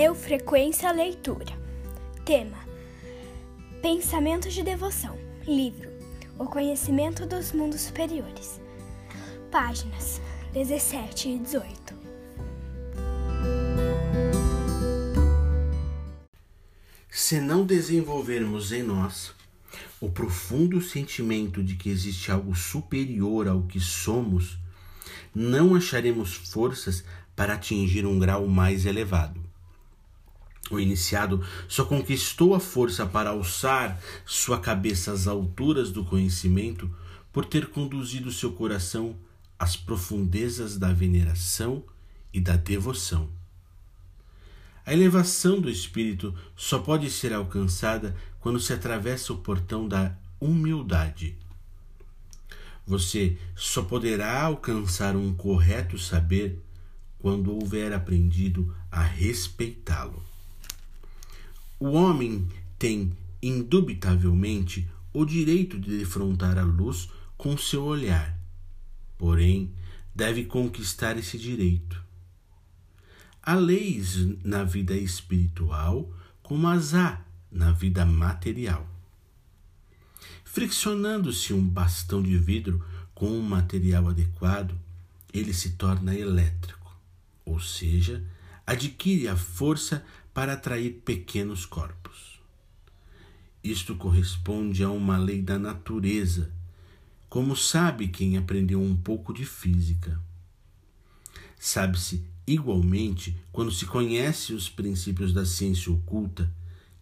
Eu frequência a leitura. Tema: Pensamentos de devoção. Livro: O conhecimento dos mundos superiores. Páginas 17 e 18. Se não desenvolvermos em nós o profundo sentimento de que existe algo superior ao que somos, não acharemos forças para atingir um grau mais elevado. O iniciado só conquistou a força para alçar sua cabeça às alturas do conhecimento por ter conduzido seu coração às profundezas da veneração e da devoção. A elevação do espírito só pode ser alcançada quando se atravessa o portão da humildade. Você só poderá alcançar um correto saber quando houver aprendido a respeitá-lo. O homem tem, indubitavelmente, o direito de defrontar a luz com seu olhar, porém, deve conquistar esse direito. Há leis na vida espiritual, como as há na vida material. Friccionando-se um bastão de vidro com um material adequado, ele se torna elétrico, ou seja, adquire a força para atrair pequenos corpos. Isto corresponde a uma lei da natureza, como sabe quem aprendeu um pouco de física. Sabe-se igualmente quando se conhece os princípios da ciência oculta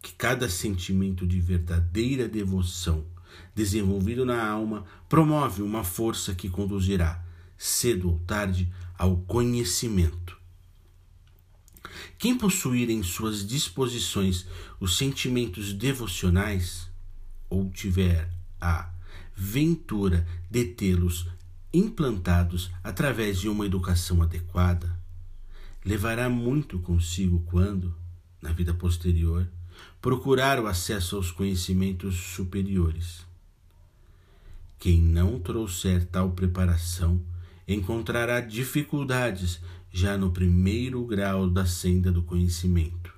que cada sentimento de verdadeira devoção desenvolvido na alma promove uma força que conduzirá, cedo ou tarde, ao conhecimento quem possuir em suas disposições os sentimentos devocionais, ou tiver a ventura de tê-los implantados através de uma educação adequada, levará muito consigo quando, na vida posterior, procurar o acesso aos conhecimentos superiores. Quem não trouxer tal preparação encontrará dificuldades já no primeiro grau da senda do conhecimento.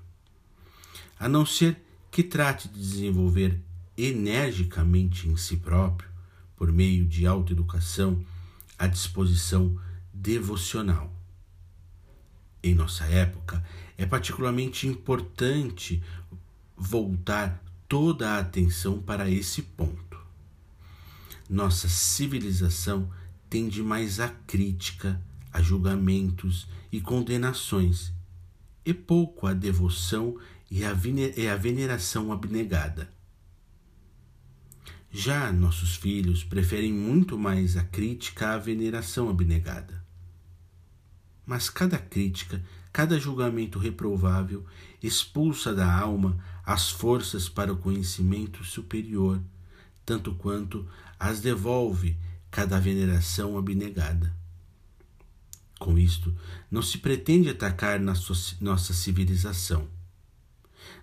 A não ser que trate de desenvolver energicamente em si próprio, por meio de autoeducação, a disposição devocional. Em nossa época, é particularmente importante voltar toda a atenção para esse ponto. Nossa civilização tende mais à crítica, a julgamentos e condenações, e pouco à devoção e à veneração abnegada. Já nossos filhos preferem muito mais a crítica à veneração abnegada. Mas cada crítica, cada julgamento reprovável expulsa da alma as forças para o conhecimento superior, tanto quanto as devolve cada veneração abnegada. Com isto, não se pretende atacar nossa civilização.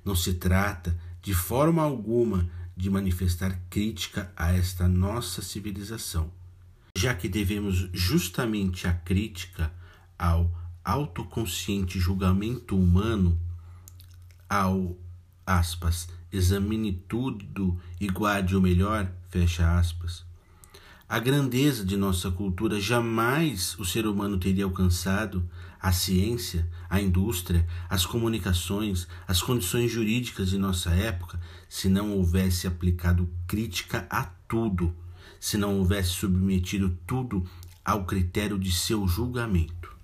Não se trata, de forma alguma, de manifestar crítica a esta nossa civilização, já que devemos justamente a crítica ao autoconsciente julgamento humano, ao aspas, examine tudo e guarde o melhor, fecha aspas, a grandeza de nossa cultura jamais o ser humano teria alcançado a ciência, a indústria, as comunicações, as condições jurídicas de nossa época se não houvesse aplicado crítica a tudo, se não houvesse submetido tudo ao critério de seu julgamento.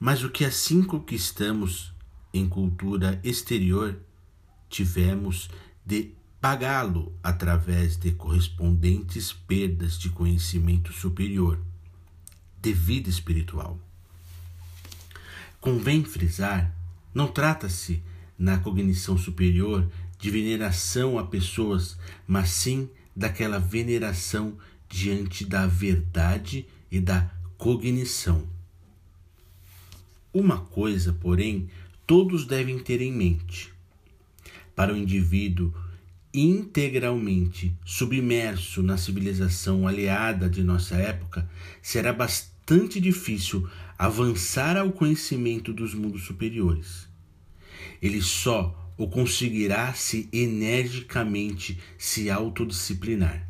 Mas o que assim conquistamos em cultura exterior, tivemos de pagá-lo através de correspondentes perdas de conhecimento superior, de vida espiritual. Convém frisar, não trata-se na cognição superior de veneração a pessoas, mas sim daquela veneração diante da verdade e da cognição. Uma coisa, porém, todos devem ter em mente. Para o indivíduo integralmente submerso na civilização aliada de nossa época, será bastante difícil avançar ao conhecimento dos mundos superiores. ele só o conseguirá se energicamente se autodisciplinar.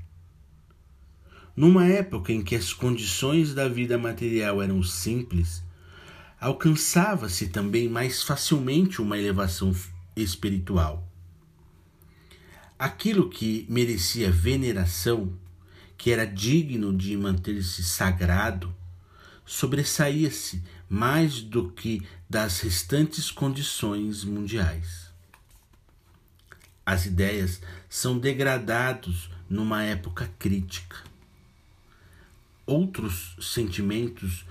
Numa época em que as condições da vida material eram simples, alcançava-se também mais facilmente uma elevação espiritual. Aquilo que merecia veneração, que era digno de manter-se sagrado, sobressaía-se mais do que das restantes condições mundiais. As ideias são degradados numa época crítica. Outros sentimentos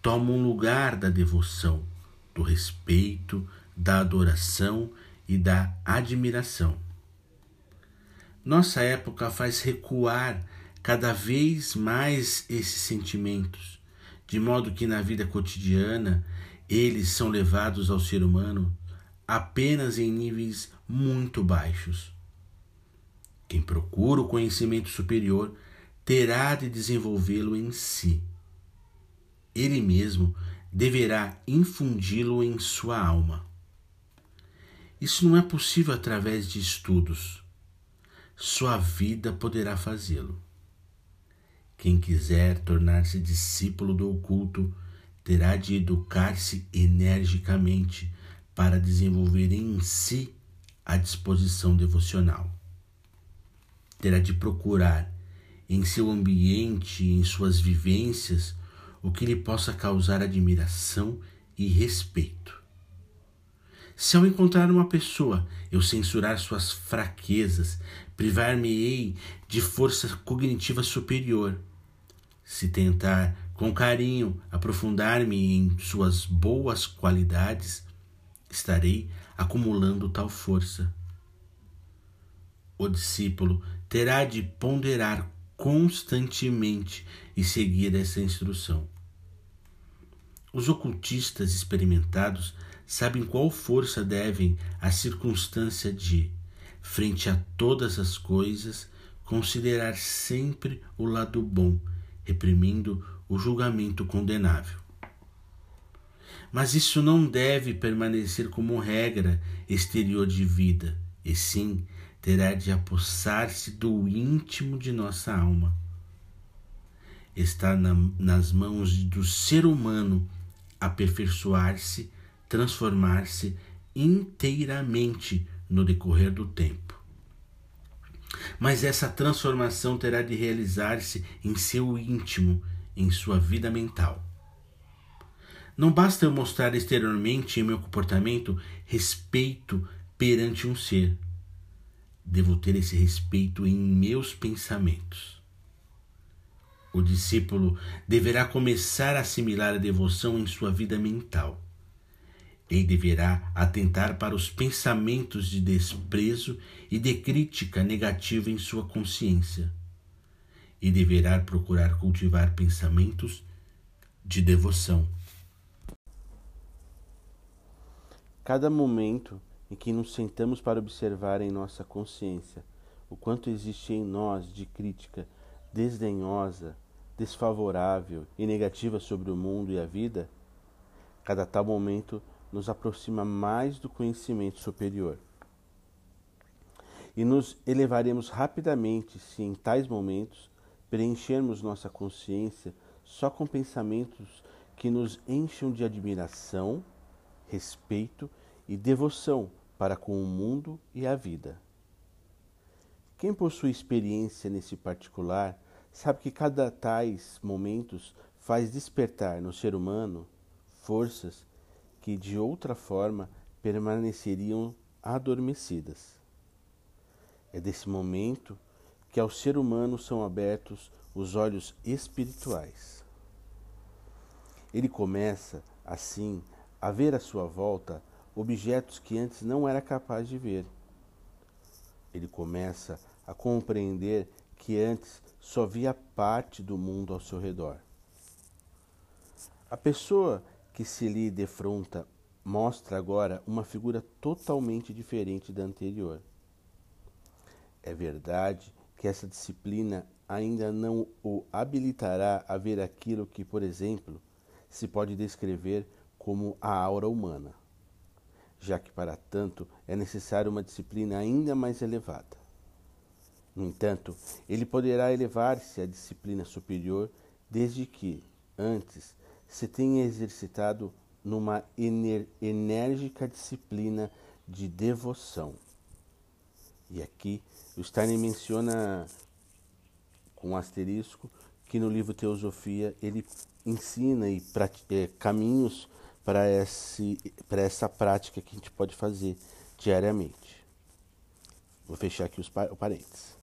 tomam lugar da devoção, do respeito, da adoração e da admiração. Nossa época faz recuar cada vez mais esses sentimentos, de modo que na vida cotidiana eles são levados ao ser humano apenas em níveis muito baixos. Quem procura o conhecimento superior terá de desenvolvê-lo em si. Ele mesmo deverá infundi-lo em sua alma. Isso não é possível através de estudos. Sua vida poderá fazê-lo. Quem quiser tornar-se discípulo do oculto terá de educar-se energicamente para desenvolver em si a disposição devocional. Terá de procurar em seu ambiente, em suas vivências, o que lhe possa causar admiração e respeito. Se ao encontrar uma pessoa eu censurar suas fraquezas, privar-me-ei de força cognitiva superior se tentar com carinho aprofundar-me em suas boas qualidades, estarei acumulando tal força. O discípulo terá de ponderar constantemente e seguir essa instrução. Os ocultistas experimentados sabem qual força devem à circunstância de, frente a todas as coisas, considerar sempre o lado bom reprimindo o julgamento condenável. Mas isso não deve permanecer como regra exterior de vida, e sim terá de apossar-se do íntimo de nossa alma. Está na, nas mãos do ser humano aperfeiçoar-se, transformar-se inteiramente no decorrer do tempo mas essa transformação terá de realizar-se em seu íntimo, em sua vida mental. Não basta eu mostrar exteriormente em meu comportamento respeito perante um ser. Devo ter esse respeito em meus pensamentos. O discípulo deverá começar a assimilar a devoção em sua vida mental ele deverá atentar para os pensamentos de desprezo e de crítica negativa em sua consciência. E deverá procurar cultivar pensamentos de devoção. Cada momento em que nos sentamos para observar em nossa consciência o quanto existe em nós de crítica desdenhosa, desfavorável e negativa sobre o mundo e a vida, cada tal momento nos aproxima mais do conhecimento superior. E nos elevaremos rapidamente se em tais momentos preenchermos nossa consciência só com pensamentos que nos encham de admiração, respeito e devoção para com o mundo e a vida. Quem possui experiência nesse particular sabe que cada tais momentos faz despertar no ser humano forças que de outra forma permaneceriam adormecidas. É desse momento que ao ser humano são abertos os olhos espirituais. Ele começa, assim, a ver à sua volta objetos que antes não era capaz de ver. Ele começa a compreender que antes só via parte do mundo ao seu redor. A pessoa que se lhe defronta mostra agora uma figura totalmente diferente da anterior. É verdade que essa disciplina ainda não o habilitará a ver aquilo que, por exemplo, se pode descrever como a aura humana. já que para tanto é necessária uma disciplina ainda mais elevada. No entanto, ele poderá elevar-se à disciplina superior desde que, antes, se tenha exercitado numa enérgica disciplina de devoção. E aqui o Steiner menciona com um asterisco que no livro Teosofia ele ensina e é, caminhos para essa prática que a gente pode fazer diariamente. Vou fechar aqui os, parênteses.